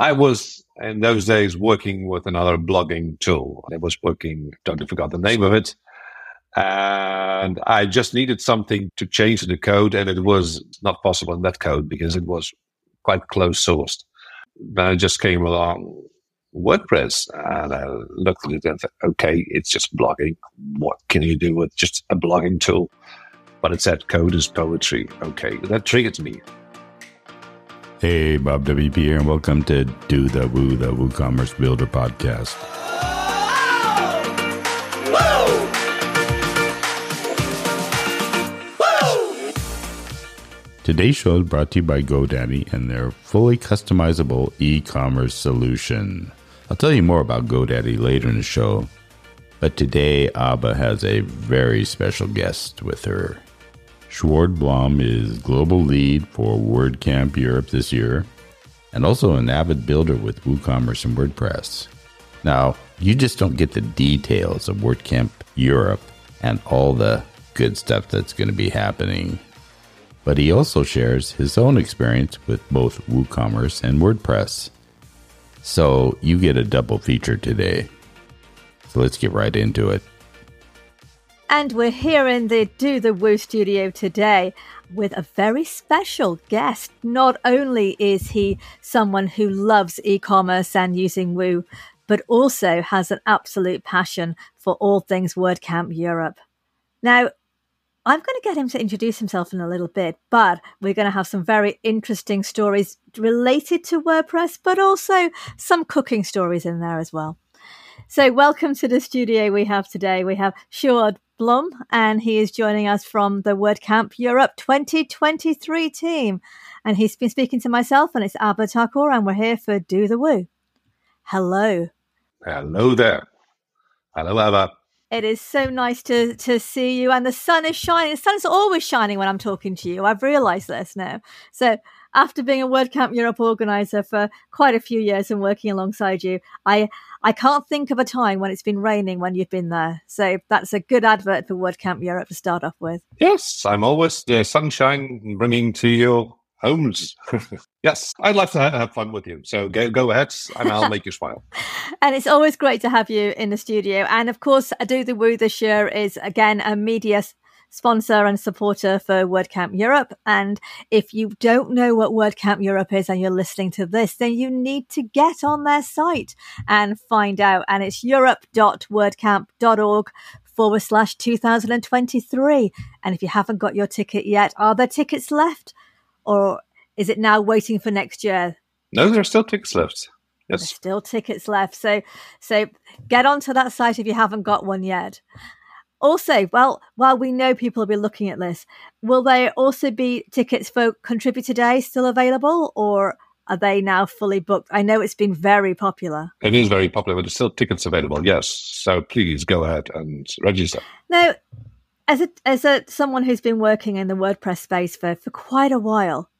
I was in those days working with another blogging tool. I was working, I totally forgot the name of it. And I just needed something to change the code, and it was not possible in that code because it was quite close sourced. Then I just came along WordPress and I looked at it and thought, okay, it's just blogging. What can you do with just a blogging tool? But it said code is poetry. Okay, that triggered me. Hey, Bob WP here, and welcome to Do the Woo, the WooCommerce Builder podcast. Today's show is brought to you by GoDaddy and their fully customizable e commerce solution. I'll tell you more about GoDaddy later in the show, but today Abha has a very special guest with her. Sjoerd Blom is global lead for WordCamp Europe this year and also an avid builder with WooCommerce and WordPress. Now, you just don't get the details of WordCamp Europe and all the good stuff that's going to be happening. But he also shares his own experience with both WooCommerce and WordPress. So you get a double feature today. So let's get right into it. And we're here in the Do the Woo studio today with a very special guest. Not only is he someone who loves e commerce and using Woo, but also has an absolute passion for all things WordCamp Europe. Now, I'm going to get him to introduce himself in a little bit, but we're going to have some very interesting stories related to WordPress, but also some cooking stories in there as well. So, welcome to the studio we have today. We have Sjoerd Blom, and he is joining us from the WordCamp Europe 2023 team. And he's been speaking to myself, and it's Abha Thakor, and we're here for Do the Woo. Hello. Hello there. Hello, Abha. It is so nice to to see you, and the sun is shining. The sun is always shining when I'm talking to you. I've realised this now. So after being a WordCamp Europe organizer for quite a few years and working alongside you, I I can't think of a time when it's been raining when you've been there. So that's a good advert for WordCamp Europe to start off with. Yes, I'm always the sunshine bringing to your homes. yes, I'd love to have fun with you. So go go ahead, and I'll make you smile. and it's always great to have you in the studio. And of course, I do the woo this year is again a media sponsor and supporter for WordCamp Europe. And if you don't know what WordCamp Europe is and you're listening to this, then you need to get on their site and find out. And it's europe.wordcamp.org forward slash 2023. And if you haven't got your ticket yet, are there tickets left? Or is it now waiting for next year? No, there are still tickets left. Yes. There's still tickets left. So so get onto that site if you haven't got one yet. Also, well, while we know people will be looking at this, will there also be tickets for Contributor Day still available or are they now fully booked? I know it's been very popular. It is very popular, but there's still tickets available, yes. So please go ahead and register. Now, as a, as a someone who's been working in the WordPress space for, for quite a while,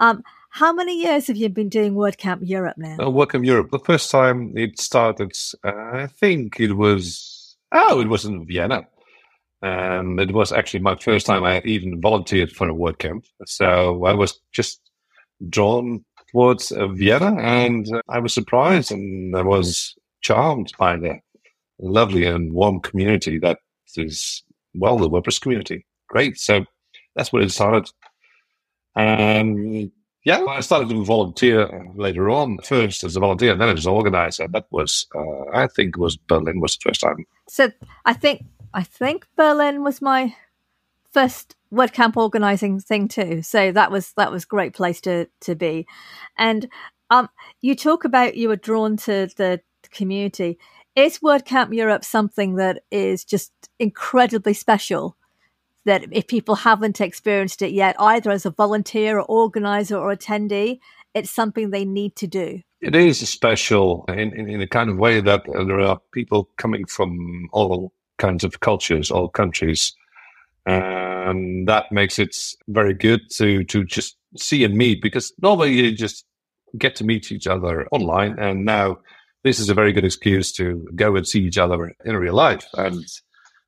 um, how many years have you been doing WordCamp Europe now? Uh, WordCamp Europe. The first time it started, uh, I think it was, oh, it was in Vienna. And it was actually my first time I even volunteered for a WordCamp. So I was just drawn towards uh, Vienna and uh, I was surprised and I was charmed by the lovely and warm community that is, well, the WordPress community. Great. So that's where it started. And yeah, I started to volunteer later on, first as a volunteer, then as an organizer. That was, uh, I think, was Berlin was the first time. So I think I think Berlin was my first WordCamp organizing thing too. So that was that was great place to to be. And um, you talk about you were drawn to the community. Is WordCamp Europe something that is just incredibly special? That if people haven't experienced it yet, either as a volunteer or organizer or attendee, it's something they need to do. It is special in, in, in a kind of way that there are people coming from all kinds of cultures, all countries. And that makes it very good to, to just see and meet because normally you just get to meet each other online. And now this is a very good excuse to go and see each other in real life. And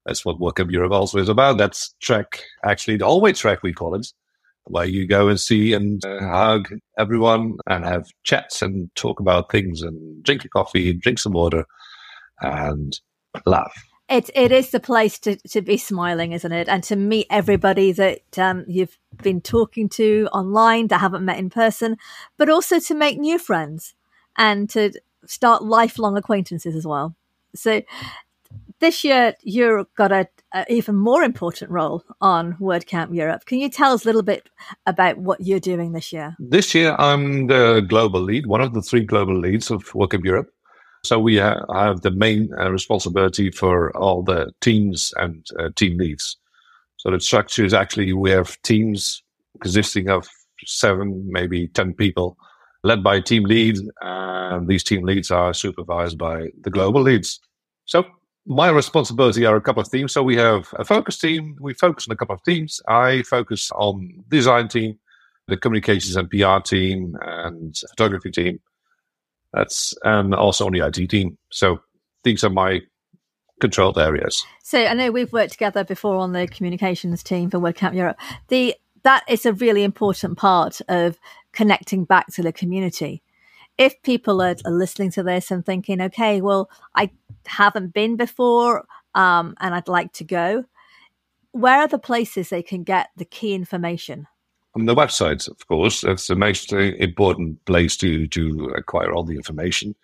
that's what WordCamp Europe also is about. That's track, actually, the Hallway track, we call it. where you go and see and uh, hug everyone and have chats and talk about things and drink a coffee, drink some water, and laugh. It it is the place to, to be smiling, isn't it? And to meet everybody that um, you've been talking to online that haven't met in person, but also to make new friends and to start lifelong acquaintances as well. So this year you've got a, a, even more important role on WordCamp Europe. Can you tell us a little bit about what you're doing this year? This year I'm the global lead, one of the three global leads of WordCamp Europe. So we ha- have the main uh, responsibility for all the teams and uh, team leads. So the structure is actually we have teams consisting of seven, maybe ten people, led by team lead, and these team leads are supervised by the global leads. So my responsibility are a couple of themes. So we have a focus team. We focus on a couple of themes. I focus on design team, the communications and PR team, and photography team. That's and also on the IT team. So these are my controlled areas. So I know we've worked together before on the communications team for WordCamp Europe. The that is a really important part of connecting back to the community. If people are, are listening to this and thinking, okay, well, I haven't been before um, and I'd like to go, where are the places they can get the key information? On the website, of course. That's the most uh, important place to, to acquire all the information.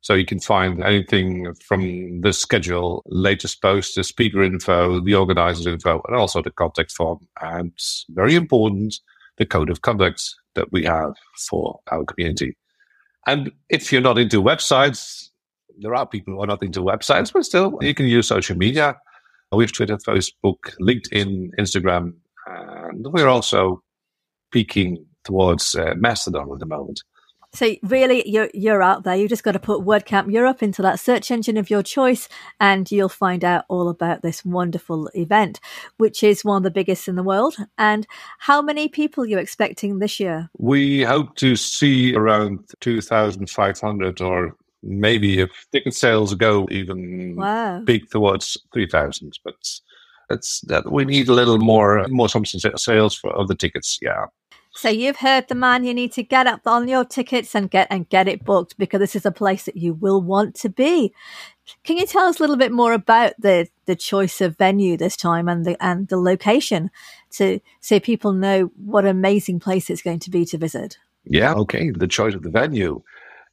So you can find anything from the schedule, latest post, the speaker info, the organizer's info, and also the contact form. And very important, the code of conduct that we have for our community. And if you're not into websites, there are people who are not into websites, but still you can use social media. We have Twitter, Facebook, LinkedIn, Instagram, and we're also peaking towards uh, Mastodon at the moment. So really, you're you're out there. You've just got to put WordCamp Europe into that search engine of your choice, and you'll find out all about this wonderful event, which is one of the biggest in the world. And how many people you're you expecting this year? We hope to see around two thousand five hundred, or maybe if ticket sales go even wow. big towards three thousand. But it's that we need a little more more substance sales for of the tickets. Yeah. So you've heard the man. You need to get up on your tickets and get and get it booked because this is a place that you will want to be. Can you tell us a little bit more about the the choice of venue this time and the and the location to so people know what amazing place it's going to be to visit? Yeah, okay. The choice of the venue.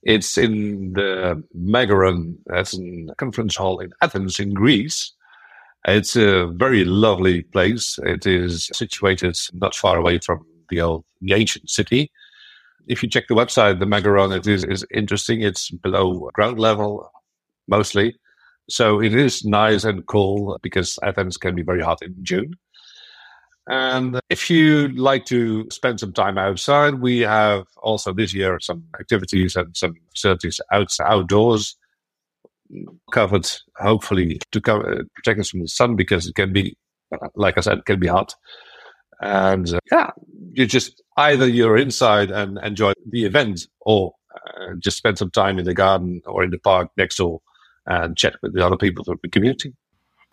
It's in the Megaron, that's a conference hall in Athens in Greece. It's a very lovely place. It is situated not far away from the old the ancient city. If you check the website, the Megaron it is, is interesting. It's below ground level mostly. So it is nice and cool because Athens can be very hot in June. And if you like to spend some time outside, we have also this year some activities and some facilities out, outdoors covered, hopefully to cover, protect us from the sun because it can be, like I said, can be hot. And uh, yeah, you just either you're inside and enjoy the event or uh, just spend some time in the garden or in the park next door and chat with the other people from the community.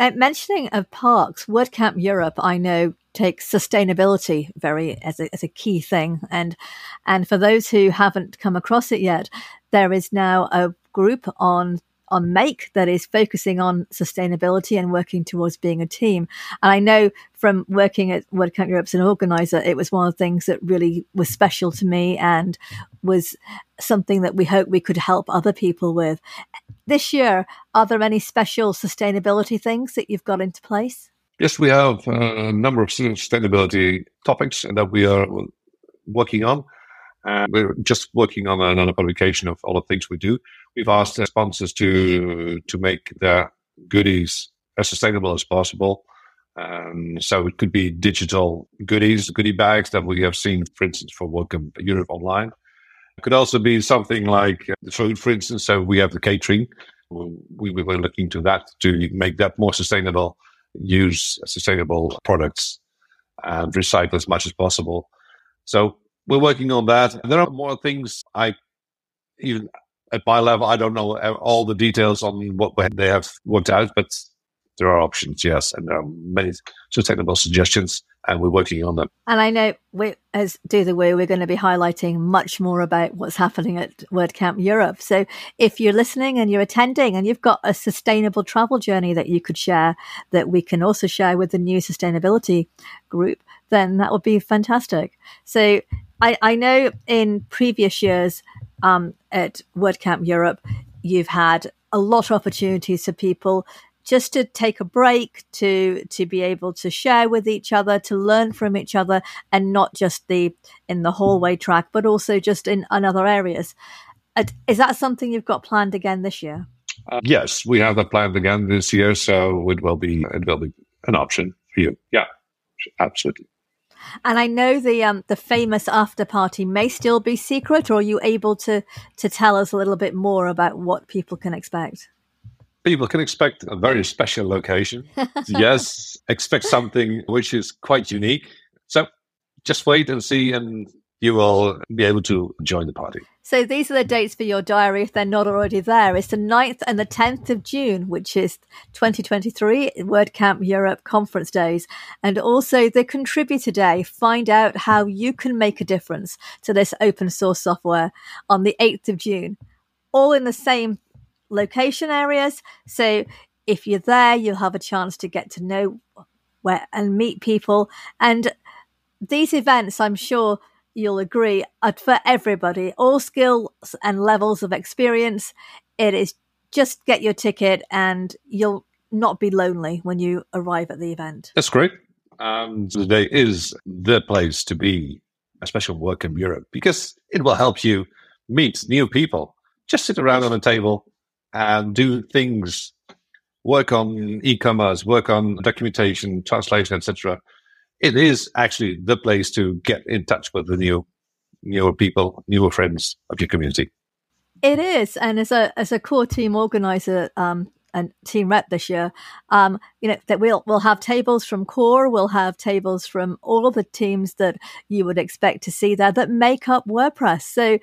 Uh, mentioning of parks, WordCamp Europe, I know takes sustainability very as a, as a key thing, and and for those who haven't come across it yet, there is now a group on on Make that is focusing on sustainability and working towards being a team. And I know from working at WordCamp Europe as an organizer, it was one of the things that really was special to me and was something that we hope we could help other people with. This year, are there any special sustainability things that you've got into place? Yes, we have uh, a number of sustainability topics that we are working on. Uh, we're just working on another publication of all the things we do. We've asked sponsors to to make their goodies as sustainable as possible. Um, so it could be digital goodies, goodie bags that we have seen, for instance, for WordCamp Europe Online. It could also be something like the food, for instance. So we have the catering. We, we were looking to that to make that more sustainable, use sustainable products and recycle as much as possible. So we're working on that. There are more things I even at my level, I don't know uh, all the details on what they have worked out, but there are options, yes, and there are many sustainable suggestions and we're working on them. And I know we, as Do the Woo, we're going to be highlighting much more about what's happening at WordCamp Europe. So if you're listening and you're attending and you've got a sustainable travel journey that you could share that we can also share with the new sustainability group, then that would be fantastic. So I, I know in previous years um, at WordCamp Europe, you've had a lot of opportunities for people just to take a break, to to be able to share with each other, to learn from each other, and not just the in the hallway track, but also just in, in other areas. Is that something you've got planned again this year? Uh, yes, we have that planned again this year, so it will be it will be an option for you. Yeah, absolutely. And I know the um, the famous after party may still be secret, or are you able to to tell us a little bit more about what people can expect? people can expect a very special location. yes, expect something which is quite unique. So just wait and see, and you will be able to join the party. So these are the dates for your diary if they're not already there. It's the 9th and the 10th of June, which is 2023 WordCamp Europe conference days, and also the contributor day. Find out how you can make a difference to this open source software on the 8th of June. All in the same location areas. So if you're there, you'll have a chance to get to know where and meet people. And these events, I'm sure you'll agree, are for everybody, all skills and levels of experience. It is just get your ticket and you'll not be lonely when you arrive at the event. That's great. Um, today is the place to be, especially WordCamp Europe, because it will help you meet new people. Just sit around on a table, and do things, work on e-commerce, work on documentation, translation, etc. It is actually the place to get in touch with the new, newer people, newer friends of your community. It is, and as a as a core team organizer um, and team rep this year, um, you know that we'll we'll have tables from core, we'll have tables from all of the teams that you would expect to see there that make up WordPress. So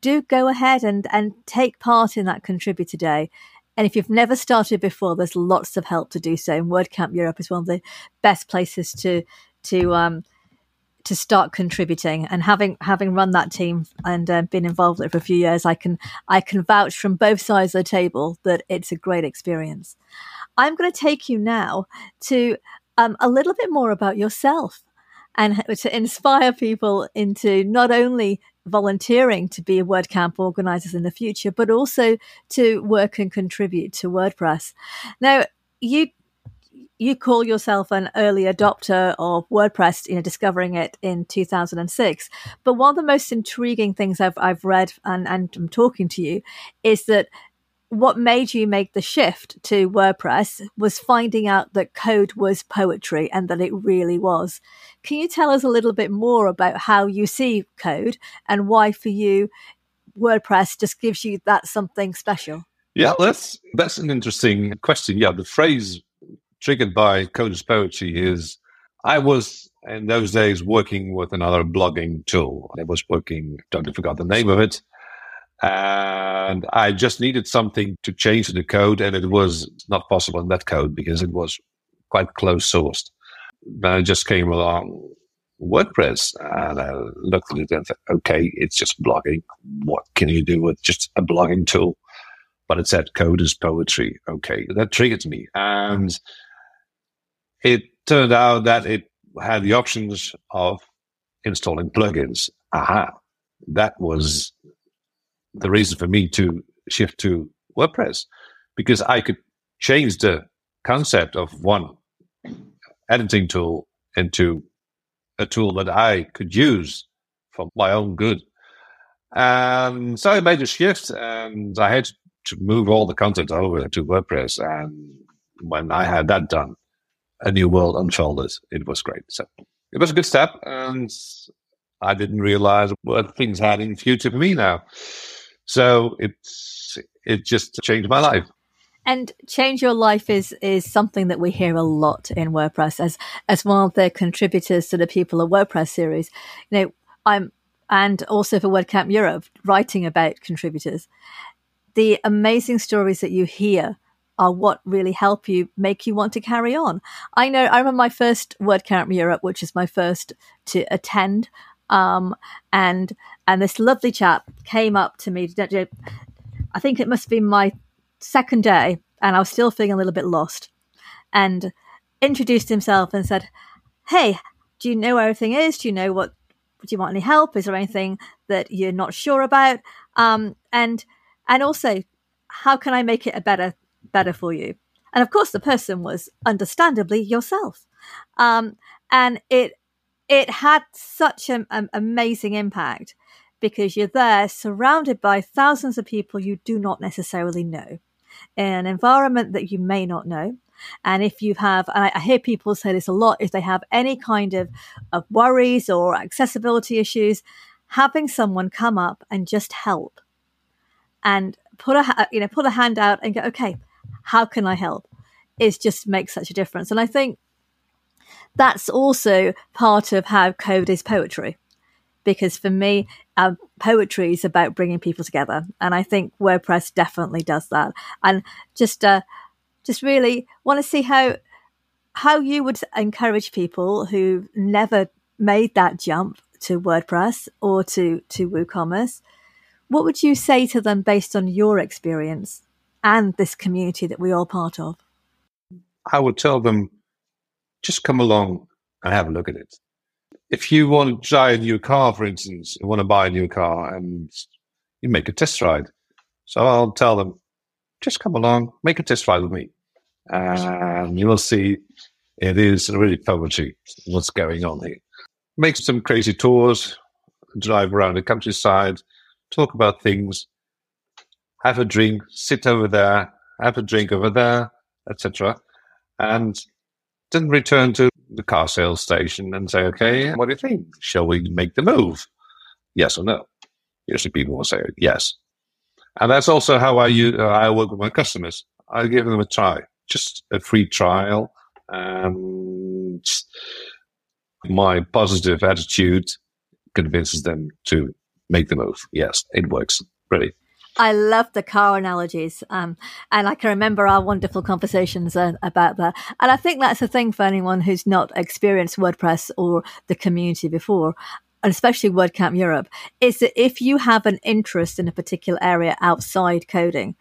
do go ahead and, and take part in that contributor day. And if you've never started before, there's lots of help to do so. And WordCamp Europe is one of the best places to to um, to start contributing. And having having run that team and uh, been involved with it for a few years, I can I can vouch from both sides of the table that it's a great experience. I'm going to take you now to um, a little bit more about yourself and to inspire people into not only volunteering to be WordCamp organizers in the future, but also to work and contribute to WordPress. Now, you you call yourself an early adopter of WordPress, you know, discovering it in 2006. But one of the most intriguing things I've, I've read and, and I'm talking to you is that what made you make the shift to WordPress was finding out that code was poetry and that it really was. Can you tell us a little bit more about how you see code and why for you WordPress just gives you that something special? Yeah, that's that's an interesting question. Yeah, the phrase triggered by code is poetry is I was in those days working with another blogging tool. I was working, totally forgot the name of it and I just needed something to change the code, and it was not possible in that code because it was quite close sourced. Then I just came along WordPress, and I looked at it and thought, okay, it's just blogging. What can you do with just a blogging tool? But it said code is poetry. Okay, that triggered me, and it turned out that it had the options of installing plugins. Aha, that was the reason for me to shift to WordPress because I could change the concept of one editing tool into a tool that I could use for my own good. And so I made a shift and I had to move all the content over to WordPress. And when I had that done, a new world unfolded. It was great. So it was a good step. And I didn't realize what things had in future for me now. So it's it just changed my life. And change your life is is something that we hear a lot in WordPress as as one of the contributors to the People of WordPress series. You know, I'm and also for WordCamp Europe, writing about contributors. The amazing stories that you hear are what really help you make you want to carry on. I know I remember my first WordCamp Europe, which is my first to attend. Um, and and this lovely chap came up to me. I think it must be my second day, and I was still feeling a little bit lost. And introduced himself and said, "Hey, do you know where everything is? Do you know what? Do you want any help? Is there anything that you're not sure about? Um, and and also, how can I make it a better better for you?" And of course, the person was understandably yourself. Um, and it it had such an, an amazing impact because you're there surrounded by thousands of people you do not necessarily know in an environment that you may not know. And if you have, and I hear people say this a lot, if they have any kind of, of worries or accessibility issues, having someone come up and just help and put a, you know, put a hand out and go, okay, how can I help? Is just makes such a difference. And I think that's also part of how code is poetry. Because for me, um, poetry is about bringing people together, and I think WordPress definitely does that. And just, uh, just really want to see how how you would encourage people who never made that jump to WordPress or to to WooCommerce. What would you say to them based on your experience and this community that we're all part of? I would tell them just come along and have a look at it. If you want to buy a new car, for instance, you want to buy a new car and you make a test ride. So I'll tell them, just come along, make a test ride with me. And you will see it is really poetry what's going on here. Make some crazy tours, drive around the countryside, talk about things, have a drink, sit over there, have a drink over there, etc. And then return to the car sales station and say, okay, what do you think? Shall we make the move? Yes or no? Usually people will say yes. And that's also how I, use, uh, I work with my customers. I give them a try, just a free trial. And my positive attitude convinces them to make the move. Yes, it works. Really. I love the car analogies. Um, and I can remember our wonderful conversations uh, about that. And I think that's a thing for anyone who's not experienced WordPress or the community before. And especially WordCamp Europe, is that if you have an interest in a particular area outside coding,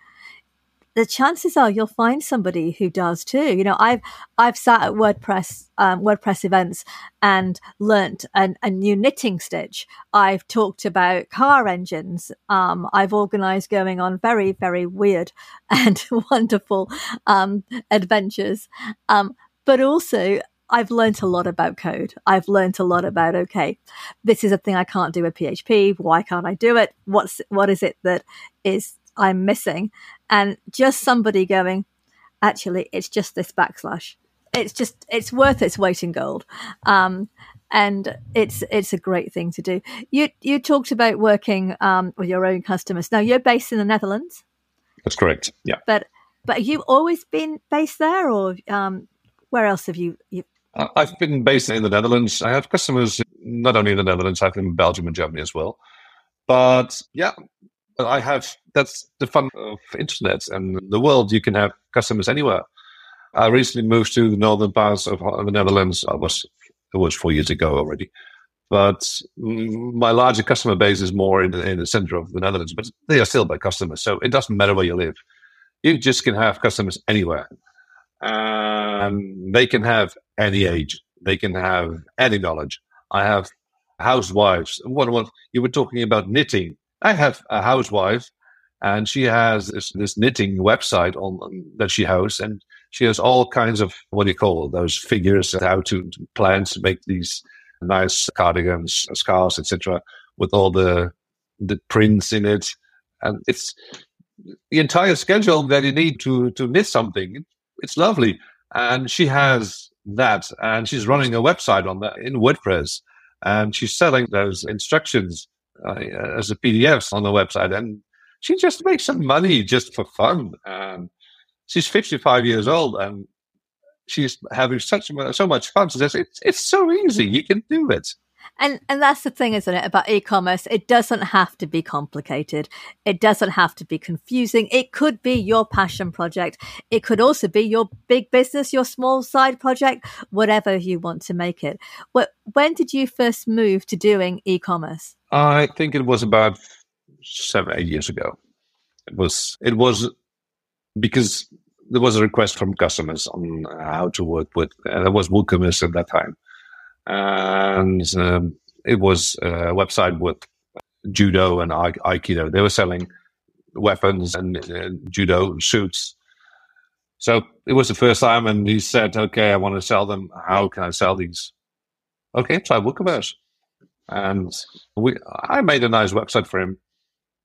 the chances are you'll find somebody who does too. You know, I've I've sat at WordPress um, WordPress events and learnt an, a new knitting stitch. I've talked about car engines. Um, I've organised going on very very weird and wonderful um, adventures. Um, but also I've learnt a lot about code. I've learnt a lot about okay, this is a thing I can't do with PHP. Why can't I do it? What's what is it that is I'm missing? And just somebody going, actually, it's just this backslash. It's just, it's worth its weight in gold. Um, and it's it's a great thing to do. You you talked about working um, with your own customers. Now you're based in the Netherlands. That's correct. Yeah. But but have you always been based there, or um, where else have you? you... I've been based in the Netherlands. I have customers not only in the Netherlands. I've been in Belgium and Germany as well. But yeah, I have that's the fun of internet and the world. You can have customers anywhere. I recently moved to the northern parts of the Netherlands. I was it was four years ago already, but my larger customer base is more in the, in the center of the Netherlands. But they are still my customers, so it doesn't matter where you live. You just can have customers anywhere, and they can have any age. They can have any knowledge. I have housewives. What, what you were talking about knitting I have a housewife, and she has this, this knitting website on that she hosts, and she has all kinds of what do you call those figures, how to, plan to make these nice cardigans, scarves, etc., with all the the prints in it, and it's the entire schedule that you need to to knit something. It's lovely, and she has that, and she's running a website on that in WordPress, and she's selling those instructions uh, as a PDF on the website, and she just makes some money just for fun. And she's 55 years old, and she's having such so much fun. She says, "It's it's so easy. You can do it." And and that's the thing, isn't it, about e-commerce? It doesn't have to be complicated. It doesn't have to be confusing. It could be your passion project. It could also be your big business, your small side project, whatever you want to make it. When did you first move to doing e-commerce? I think it was about seven, eight years ago. It was it was because there was a request from customers on how to work with. Uh, there was WooCommerce at that time, and um, it was a website with judo and aikido. They were selling weapons and uh, judo suits. So it was the first time, and he said, "Okay, I want to sell them. How can I sell these?" Okay, try WooCommerce, and we. I made a nice website for him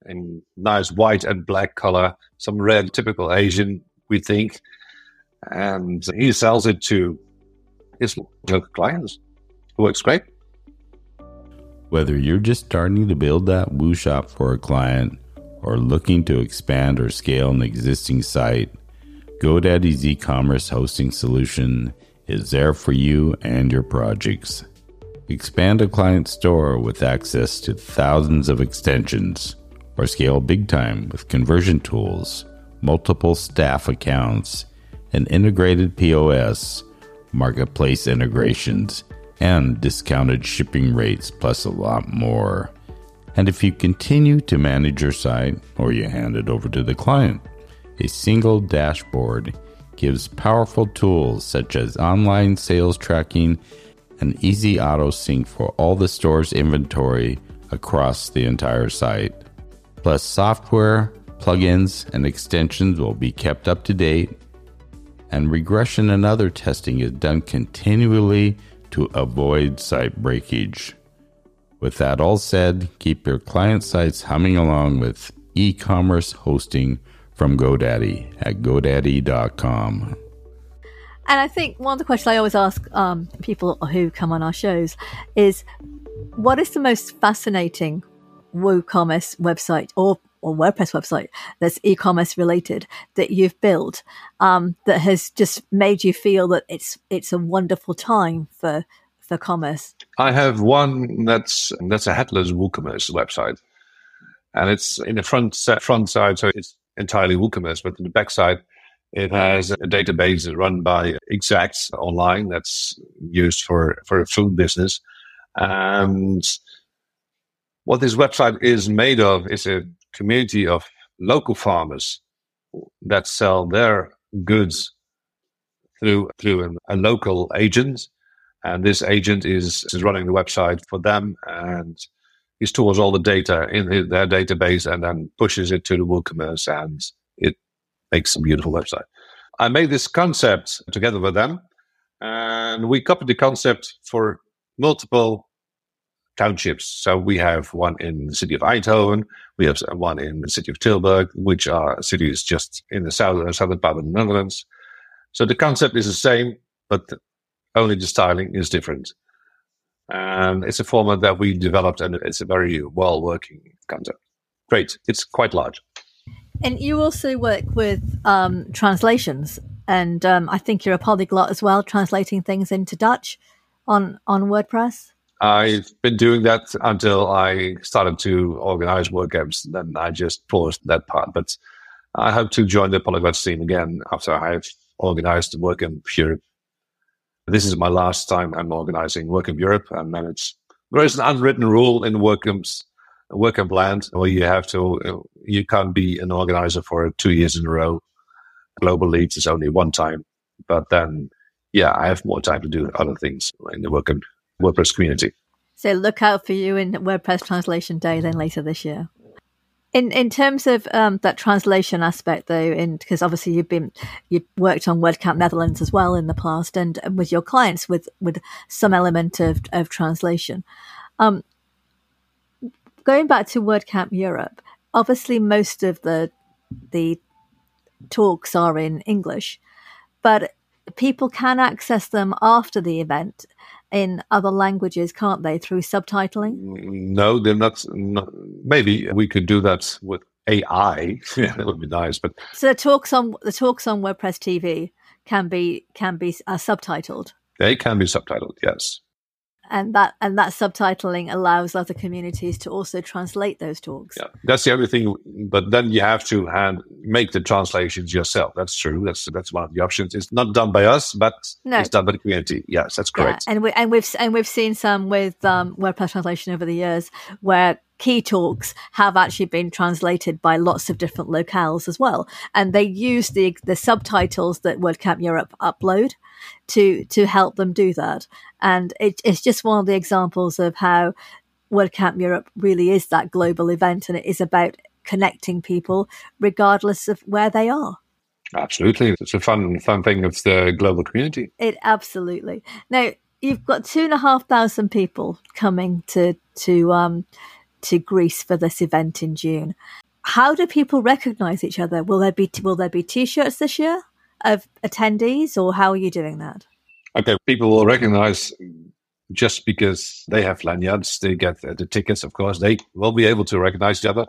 in nice white and black color, some red, typical Asian we think. And he sells it to his local clients. It works great. Whether you're just starting to build that Woo shop for a client or looking to expand or scale an existing site, GoDaddy's e commerce hosting solution is there for you and your projects. Expand a client store with access to thousands of extensions, or scale big time with conversion tools multiple staff accounts, an integrated POS, marketplace integrations, and discounted shipping rates, plus a lot more. And if you continue to manage your site or you hand it over to the client, a single dashboard gives powerful tools such as online sales tracking and easy auto sync for all the store's inventory across the entire site. Plus, software Plugins and extensions will be kept up to date, and regression and other testing is done continually to avoid site breakage. With that all said, keep your client sites humming along with e commerce hosting from GoDaddy at GoDaddy.com. And I think one of the questions I always ask um, people who come on our shows is what is the most fascinating WooCommerce website or or WordPress website that's e-commerce related that you've built um, that has just made you feel that it's it's a wonderful time for for commerce? I have one that's that's a headless WooCommerce website, and it's in the front front side, so it's entirely WooCommerce, but in the back side. It has a database run by Exact Online that's used for, for a food business. And what this website is made of is a community of local farmers that sell their goods through through a, a local agent, and this agent is, is running the website for them, and he stores all the data in their database and then pushes it to the WooCommerce, and it makes a beautiful website. I made this concept together with them, and we copied the concept for multiple townships. So we have one in the city of Eindhoven, we have one in the city of Tilburg, which are cities just in the southern, uh, southern part of the Netherlands. So the concept is the same, but only the styling is different. And it's a format that we developed, and it's a very well working concept. Great. It's quite large. And you also work with um, translations, and um, I think you're a polyglot as well, translating things into Dutch on on WordPress. I've been doing that until I started to organize WordCamps. Then I just paused that part. But I hope to join the Polyglot team again after I've organized the WordCamp Europe. This is my last time I'm organizing WordCamp Europe and manage. There is an unwritten rule in WordCamps, WordCamp land where you have to, you can't be an organizer for two years in a row. Global leads is only one time. But then, yeah, I have more time to do other things in the work and WordPress community. So look out for you in WordPress Translation Day then later this year. In in terms of um, that translation aspect, though, because obviously you've been you've worked on WordCamp Netherlands as well in the past, and, and with your clients with with some element of of translation. Um, going back to WordCamp Europe, obviously most of the the talks are in English, but people can access them after the event in other languages, can't they, through subtitling? No, they're not. not maybe we could do that with AI. yeah, that would be nice. But so the talks on the talks on WordPress TV can be can be uh, subtitled. They can be subtitled. Yes. And that and that subtitling allows other communities to also translate those talks. Yeah, that's the only thing. But then you have to hand make the translations yourself. That's true. That's that's one of the options. It's not done by us, but no. it's done by the community. Yes, that's correct. Yeah, and we and we've and we've seen some with um, WordPress translation over the years where key talks have actually been translated by lots of different locales as well, and they use the the subtitles that WordCamp Europe upload to to help them do that. And it, it's just one of the examples of how WordCamp Europe really is that global event, and it is about connecting people regardless of where they are. Absolutely, it's a fun fun thing of the global community. It absolutely now you've got two and a half thousand people coming to to um to Greece for this event in June. How do people recognise each other? Will there be will there be T-shirts this year? of attendees, or how are you doing that? Okay, people will recognize just because they have lanyards, they get the tickets, of course, they will be able to recognize each other.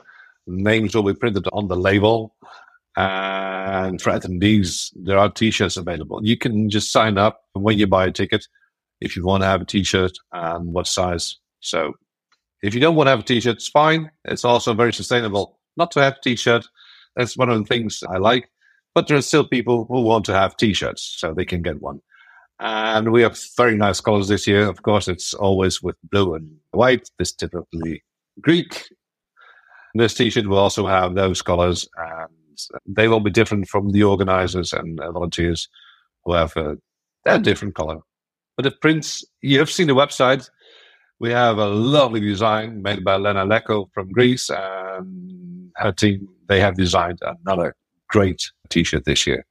Names will be printed on the label. And for attendees, there are t shirts available. You can just sign up when you buy a ticket if you want to have a t shirt and what size. So if you don't want to have a t shirt, it's fine. It's also very sustainable not to have a t shirt. That's one of the things I like. But there are still people who want to have T-shirts, so they can get one. And we have very nice colors this year. Of course, it's always with blue and white. This typically Greek. This T-shirt will also have those colors, and they will be different from the organizers and volunteers who have a, a different color. But the prints, you have seen the website. We have a lovely design made by Lena Leko from Greece, and her team. They have designed another great t-shirt this year.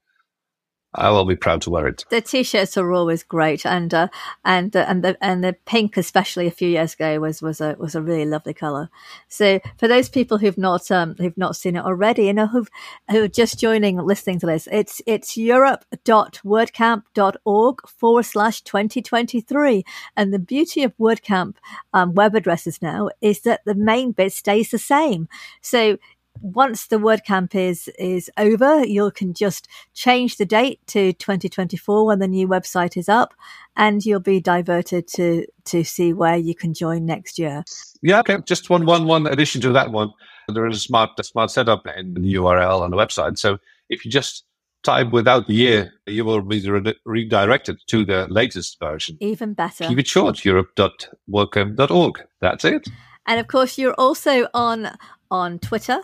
I will be proud to wear it. The t-shirts are always great, and uh, and uh, and the and the pink, especially a few years ago, was was a was a really lovely color. So for those people who've not um, who've not seen it already, you know who've who are just joining, listening to this, it's it's europe.wordcamp.org forward slash twenty twenty three, and the beauty of WordCamp um, web addresses now is that the main bit stays the same. So once the WordCamp is is over, you can just change the date to 2024 when the new website is up, and you'll be diverted to to see where you can join next year. Yeah, okay. Just one one one addition to that one. There is a smart a smart setup in the URL on the website. So if you just type without the year, you will be re- redirected to the latest version. Even better. Keep it short. Europe.wordcamp.org. That's it. And of course, you're also on on Twitter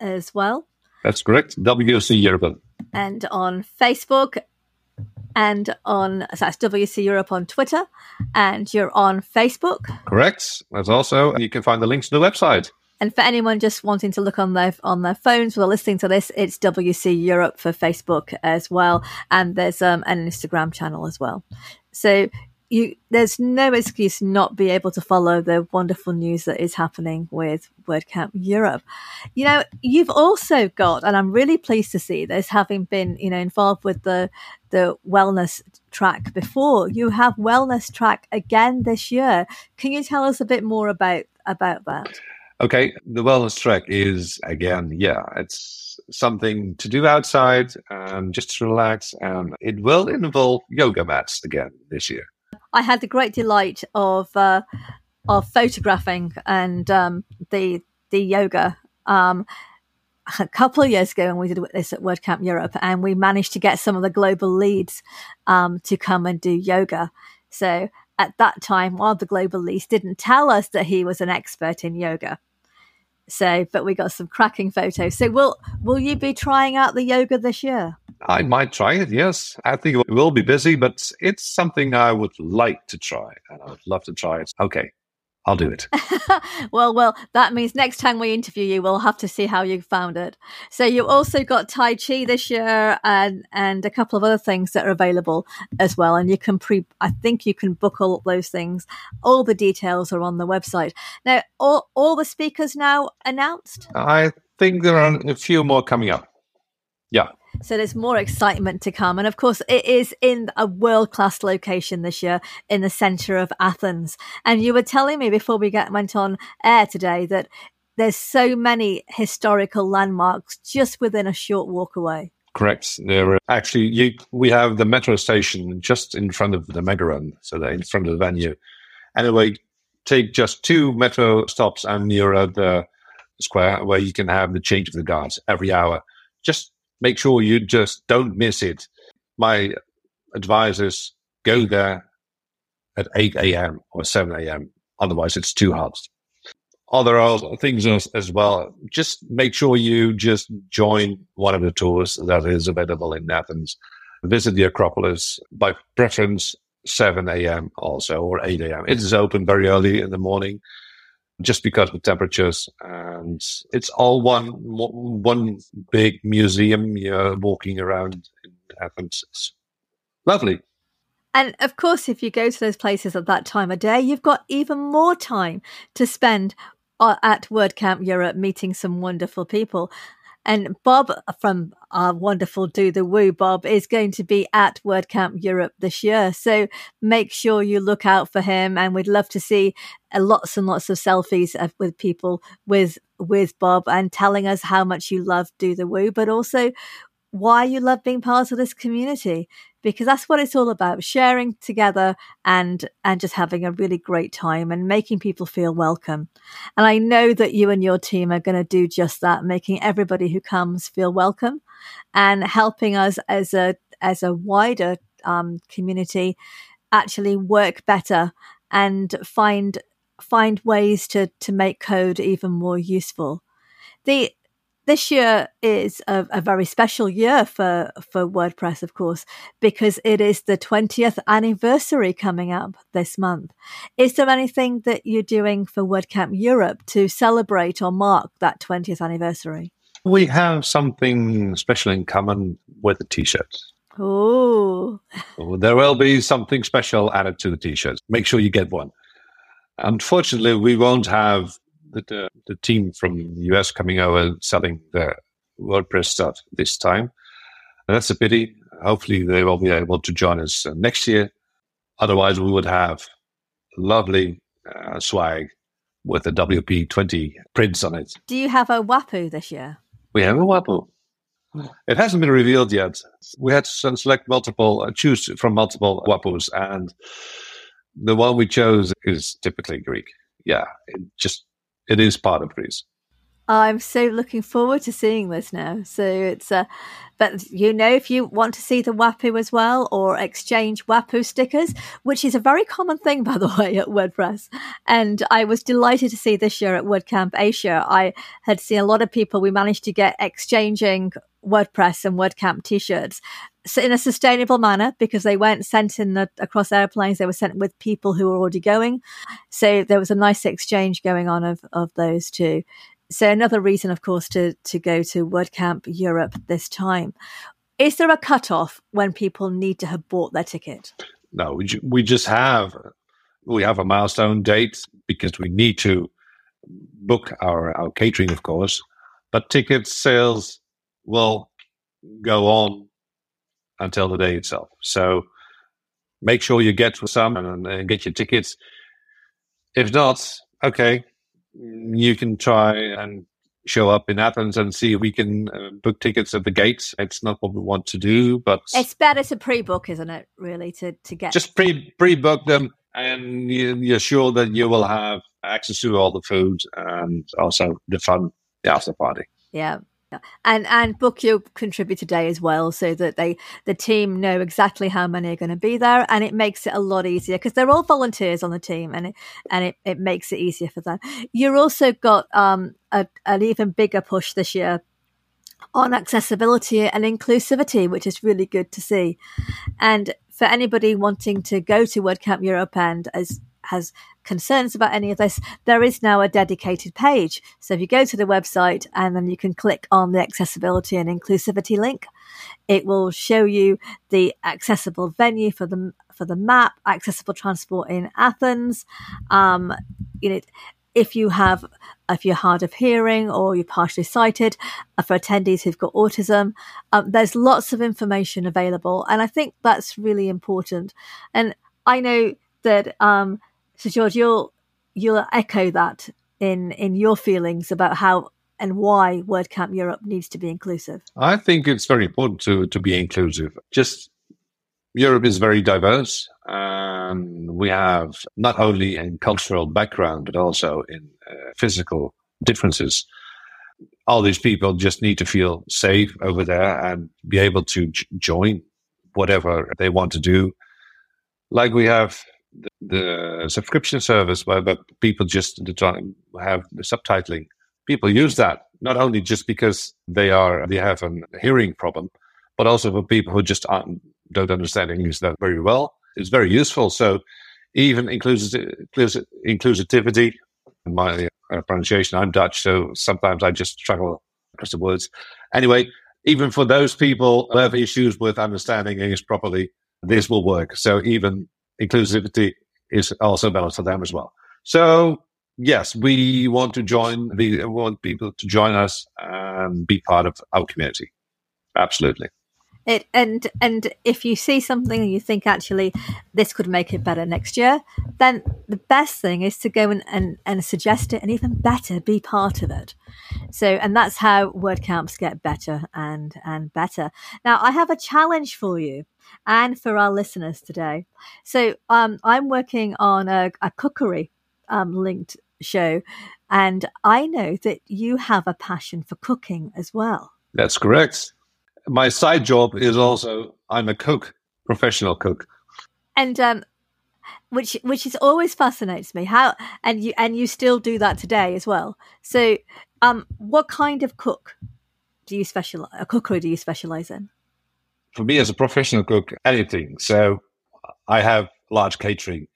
as well. That's correct. WC Europe. And on Facebook and on so that's WC Europe on Twitter and you're on Facebook. Correct. That's also you can find the links to the website. And for anyone just wanting to look on their on their phones while listening to this, it's WC Europe for Facebook as well, and there's um, an Instagram channel as well. So you there's no excuse not be able to follow the wonderful news that is happening with WordCamp Europe. You know, you've also got, and I'm really pleased to see this, having been you know involved with the the wellness track before. You have wellness track again this year. Can you tell us a bit more about about that? Okay, the wellness track is again, yeah, it's something to do outside and just to relax, and it will involve yoga mats again this year. I had the great delight of uh, of photographing and um, the the yoga um, a couple of years ago when we did this at WordCamp Europe, and we managed to get some of the global leads um, to come and do yoga. So at that time, one of the global leads didn't tell us that he was an expert in yoga. So, but we got some cracking photos. So, will will you be trying out the yoga this year? I might try it. Yes, I think it will be busy, but it's something I would like to try, and I would love to try it. Okay, I'll do it. well, well, that means next time we interview you, we'll have to see how you found it. So you also got Tai Chi this year and, and a couple of other things that are available as well. And you can pre, I think you can book all those things. All the details are on the website. Now, all, all the speakers now announced? I think there are a few more coming up. Yeah. So there's more excitement to come. And of course, it is in a world class location this year in the center of Athens. And you were telling me before we get, went on air today that there's so many historical landmarks just within a short walk away. Correct. There are actually you, we have the metro station just in front of the Megaron, so in front of the venue, Anyway, take just two metro stops and you're at the square where you can have the change of the guards every hour. Just make sure you just don't miss it. My advice is go there at 8 a.m. or 7 a.m. Otherwise, it's too hot. Other things as, as well. Just make sure you just join one of the tours that is available in Athens. Visit the Acropolis by preference 7 a.m. also or 8 a.m. It is open very early in the morning just because of temperatures and it's all one one big museum you're walking around in Athens. It's lovely. And of course, if you go to those places at that time of day, you've got even more time to spend uh, at WordCamp Europe meeting some wonderful people. And Bob from our wonderful Do the Woo, Bob, is going to be at WordCamp Europe this year. So make sure you look out for him. And we'd love to see uh, lots and lots of selfies with people with with Bob and telling us how much you love Do the Woo, but also why you love being part of this community because that's what it's all about sharing together and and just having a really great time and making people feel welcome. And i know that you and your team are going to do just that making everybody who comes feel welcome and helping us as a as a wider um, community actually work better and find find ways to to make code even more useful. The this year is a, a, very special year for, for WordPress, of course, because it is the 20th anniversary coming up this month. Is there anything that you're doing for WordCamp Europe to celebrate or mark that 20th anniversary? We have something special in common with the t shirts. Oh. There will be something special added to the t shirts. Make sure you get one. Unfortunately, we won't have the, the team from the US coming over selling the WordPress stuff this time. And that's a pity. Hopefully, they will be able to join us uh, next year. Otherwise, we would have lovely uh, swag with the WP20 prints on it. Do you have a Wapuu this year? We have a Wapuu. It hasn't been revealed yet. We had to select multiple, uh, choose from multiple Wapuus, and the one we chose is typically Greek. Yeah, it just it is part of Greece. I'm so looking forward to seeing this now. So it's, uh, but you know, if you want to see the Wapuu as well or exchange Wapuu stickers, which is a very common thing, by the way, at WordPress. And I was delighted to see this year at WordCamp Asia. I had seen a lot of people, we managed to get exchanging WordPress and WordCamp t-shirts in a sustainable manner because they weren't sent in the, across airplanes. They were sent with people who were already going. So there was a nice exchange going on of, of those two. So another reason, of course, to, to go to WordCamp Europe this time. Is there a cutoff when people need to have bought their ticket? No, we, we just have, we have a milestone date because we need to book our, our catering, of course, but ticket sales will go on until the day itself. So make sure you get some and, and get your tickets. If not, okay, you can try and show up in Athens and see if we can uh, book tickets at the gates. It's not what we want to do, but it's better to pre-book, isn't it? Really, to to get just pre pre-book them, and you, are sure that you will have access to all the food and also the fun, the after party. Yeah, and and book your contributor day as well so that they the team know exactly how many are going to be there and it makes it a lot easier because they're all volunteers on the team and it and it, it makes it easier for them. You're also got um a, an even bigger push this year on accessibility and inclusivity which is really good to see. And for anybody wanting to go to WordCamp Europe and as has concerns about any of this, there is now a dedicated page. So if you go to the website and then you can click on the accessibility and inclusivity link, it will show you the accessible venue for the for the map, accessible transport in Athens. Um, you know, if you have if you're hard of hearing or you're partially sighted, uh, for attendees who've got autism, um, there's lots of information available, and I think that's really important. And I know that um, so Sjoerd, you'll you'll echo that in in your feelings about how and why WordCamp Europe needs to be inclusive. I think it's very important to to be inclusive. Just Europe is very diverse, And we have not only in cultural background, but also in uh, physical differences. All these people just need to feel safe over there and be able to j- join whatever they want to do. Like we have the, the subscription service where, where people just have the subtitling. People use that not only just because they are they have a hearing problem, but also for people who just don't understand English that very well. It's very useful. So even includes inclusivity, my uh, pronunciation, I'm Dutch, so sometimes I just struggle across the words. Anyway, even for those people who have issues with understanding English properly, this will work. So even inclusivity is also valid for them as well. So yes, we want to join. We want people to join us and be part of our community. Absolutely. It and and if you see something and you think actually this could make it better next year, then the best thing is to go and, and, and suggest it and even better be part of it. So and that's how word camps get better and and better. Now I have a challenge for you and for our listeners today. So um, I'm working on a, a cookery um, linked show, and I know that you have a passion for cooking as well. That's correct my side job is also I'm a cook, professional cook, and um, which which is always fascinates me. How and you and you still do that today as well. So, um, what kind of cook do you specialize? A cookery do you specialize in? For me, as a professional cook, anything. So, I have large catering,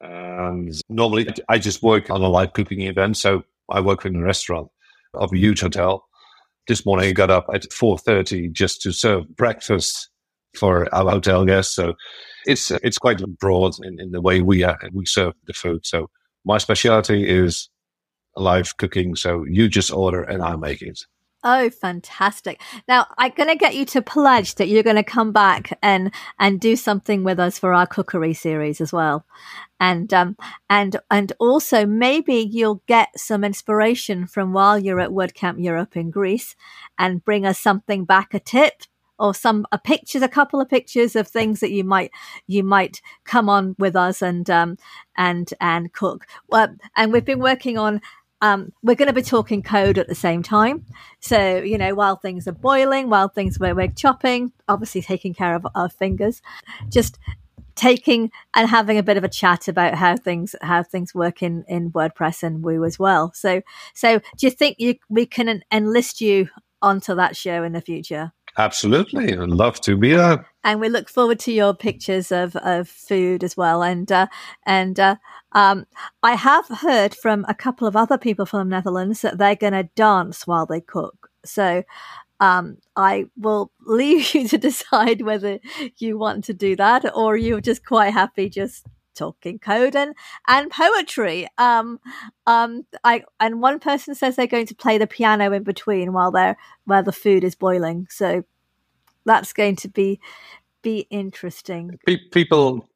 and normally I just work on a live cooking event. So, I work in a restaurant of a huge hotel this morning I got up at 4.30 just to serve breakfast for our hotel guests. So it's it's quite broad in, in the way we uh, we serve the food. So my specialty is live cooking. So you just order and I make it. Oh, fantastic. Now I'm going to get you to pledge that you're going to come back and, and do something with us for our cookery series as well. And, um, and, and also maybe you'll get some inspiration from while you're at WordCamp Europe in Greece and bring us something back, a tip or some a pictures, a couple of pictures of things that you might you might come on with us and um and and cook. Well, and we've been working on um, we're going to be talking code at the same time. So, you know, while things are boiling, while things we're, we're chopping, obviously taking care of our fingers, just taking and having a bit of a chat about how things how things work in in WordPress and Woo as well. So, so do you think you we can enlist you onto that show in the future? Absolutely, I'd love to be there. And we look forward to your pictures of, of food as well. And uh, and uh, um, I have heard from a couple of other people from the Netherlands that they're going to dance while they cook. So um, I will leave you to decide whether you want to do that or you're just quite happy just talking code and, and poetry. Um, um, I and one person says they're going to play the piano in between while they're while the food is boiling. So that's going to be be interesting. People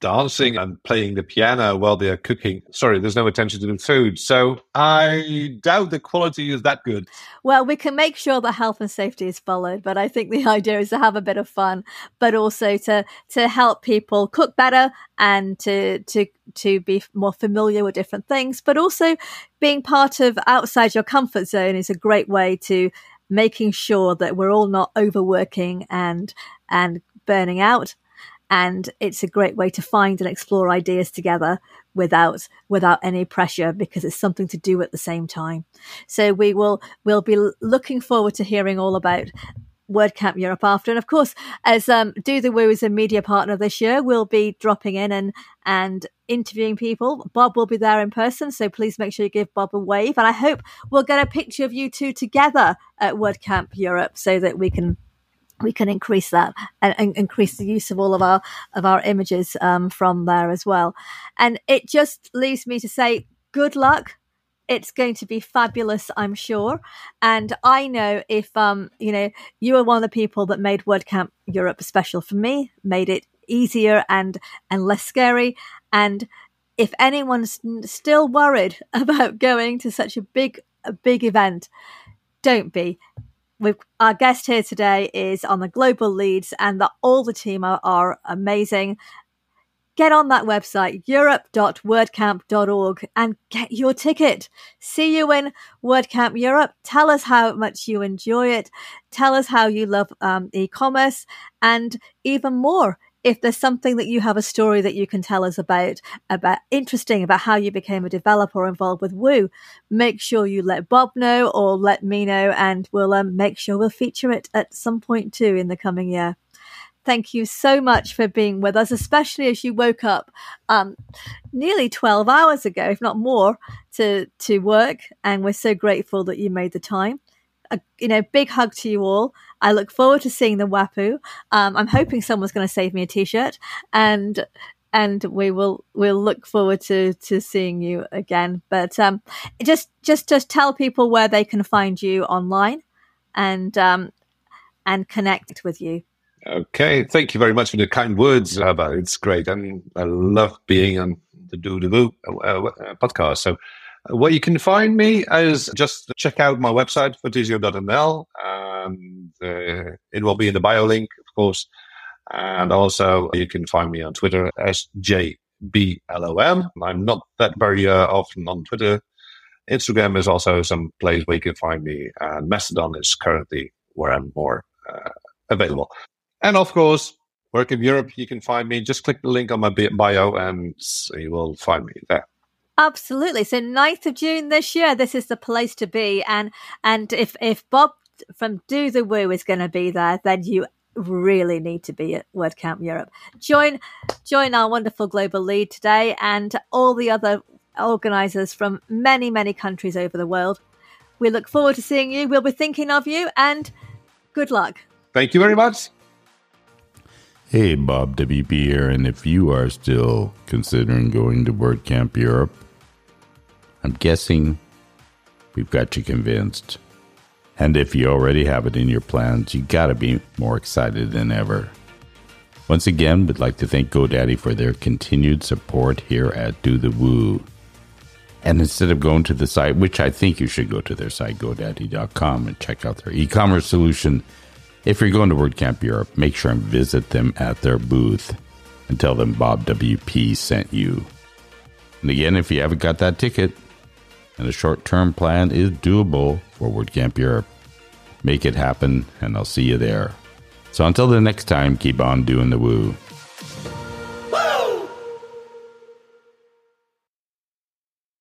dancing and playing the piano while they're cooking. Sorry, there's no attention to the food. So I doubt the quality is that good. Well, we can make sure that health and safety is followed, but I think the idea is to have a bit of fun, but also to to help people cook better and to to to be more familiar with different things, but also being part of outside your comfort zone is a great way to making sure that we're all not overworking and and burning out and it's a great way to find and explore ideas together without without any pressure because it's something to do at the same time so we will we'll be looking forward to hearing all about WordCamp Europe after. And of course, as um, Do the Woo is a media partner this year, we'll be dropping in and, and interviewing people. Bob will be there in person, so please make sure you give Bob a wave. And I hope we'll get a picture of you two together at WordCamp Europe so that we can we can increase that and, and, increase the use of all of our of our images um, from there as well. And it just leaves me to say good luck. It's going to be fabulous, I'm sure. And I know if um, you know you are one of the people that made WordCamp Europe special for me, made it easier and and less scary. And if anyone's still worried about going to such a big a big event, don't be We've, our guest here today is on the global leads and that all the team are, are amazing. get on that website, europe.wordcamp.org, and get your ticket. See you in WordCamp Europe. Tell us how much you enjoy it. Tell us how you love um, e commerce. And even more, if there's something that you have a story that you can tell us about, about interesting about how you became a developer involved with Woo, make sure you let Bob know or let me know, and we'll um, make sure we'll feature it at some point too in the coming year. Thank you so much for being with us, especially as you woke up um, nearly 12 hours ago, if not more, to, to work. And we're so grateful that you made the time. A, you know, big hug to you all. I look forward to seeing the Wapuu. Um, I'm hoping someone's going to save me a t-shirt and and we will we'll look forward to to seeing you again. But um, just just just tell people where they can find you online and um, and connect with you. Okay, thank you very much for the kind words, Abha. It's great, and I love being on the Do the Woo uh, uh, podcast. So, where you can find me is just check out my website, fortizio.nl, and uh, it will be in the bio link, of course. And also, you can find me on Twitter as. I'm not that very uh, often on Twitter. Instagram is also some place where you can find me, and Mastodon is currently where I'm more uh, available. And of course, WordCamp Europe, you can find me. Just click the link on my bio and you will find me there. Absolutely. So 9th of June this year, this is the place to be. And and if if Bob from Do the Woo is going to be there, then you really need to be at WordCamp Europe. Join join our wonderful global lead today and all the other organizers from many, many countries over the world. We look forward to seeing you. We'll be thinking of you and good luck. Thank you very much. Hey, Bob WP here, and if you are still considering going to WordCamp Europe, I'm guessing we've got you convinced. And if you already have it in your plans, you gotta be more excited than ever. Once again, we'd like to thank GoDaddy for their continued support here at Do the Woo. And instead of going to the site, which I think you should go to their site, godaddy.com, and check out their e commerce solution, if you're going to WordCamp Europe, make sure and visit them at their booth and tell them Bob WP sent you. And again, if you haven't got that ticket and a short term plan is doable for WordCamp Europe, make it happen and I'll see you there. So until the next time, keep on doing the woo.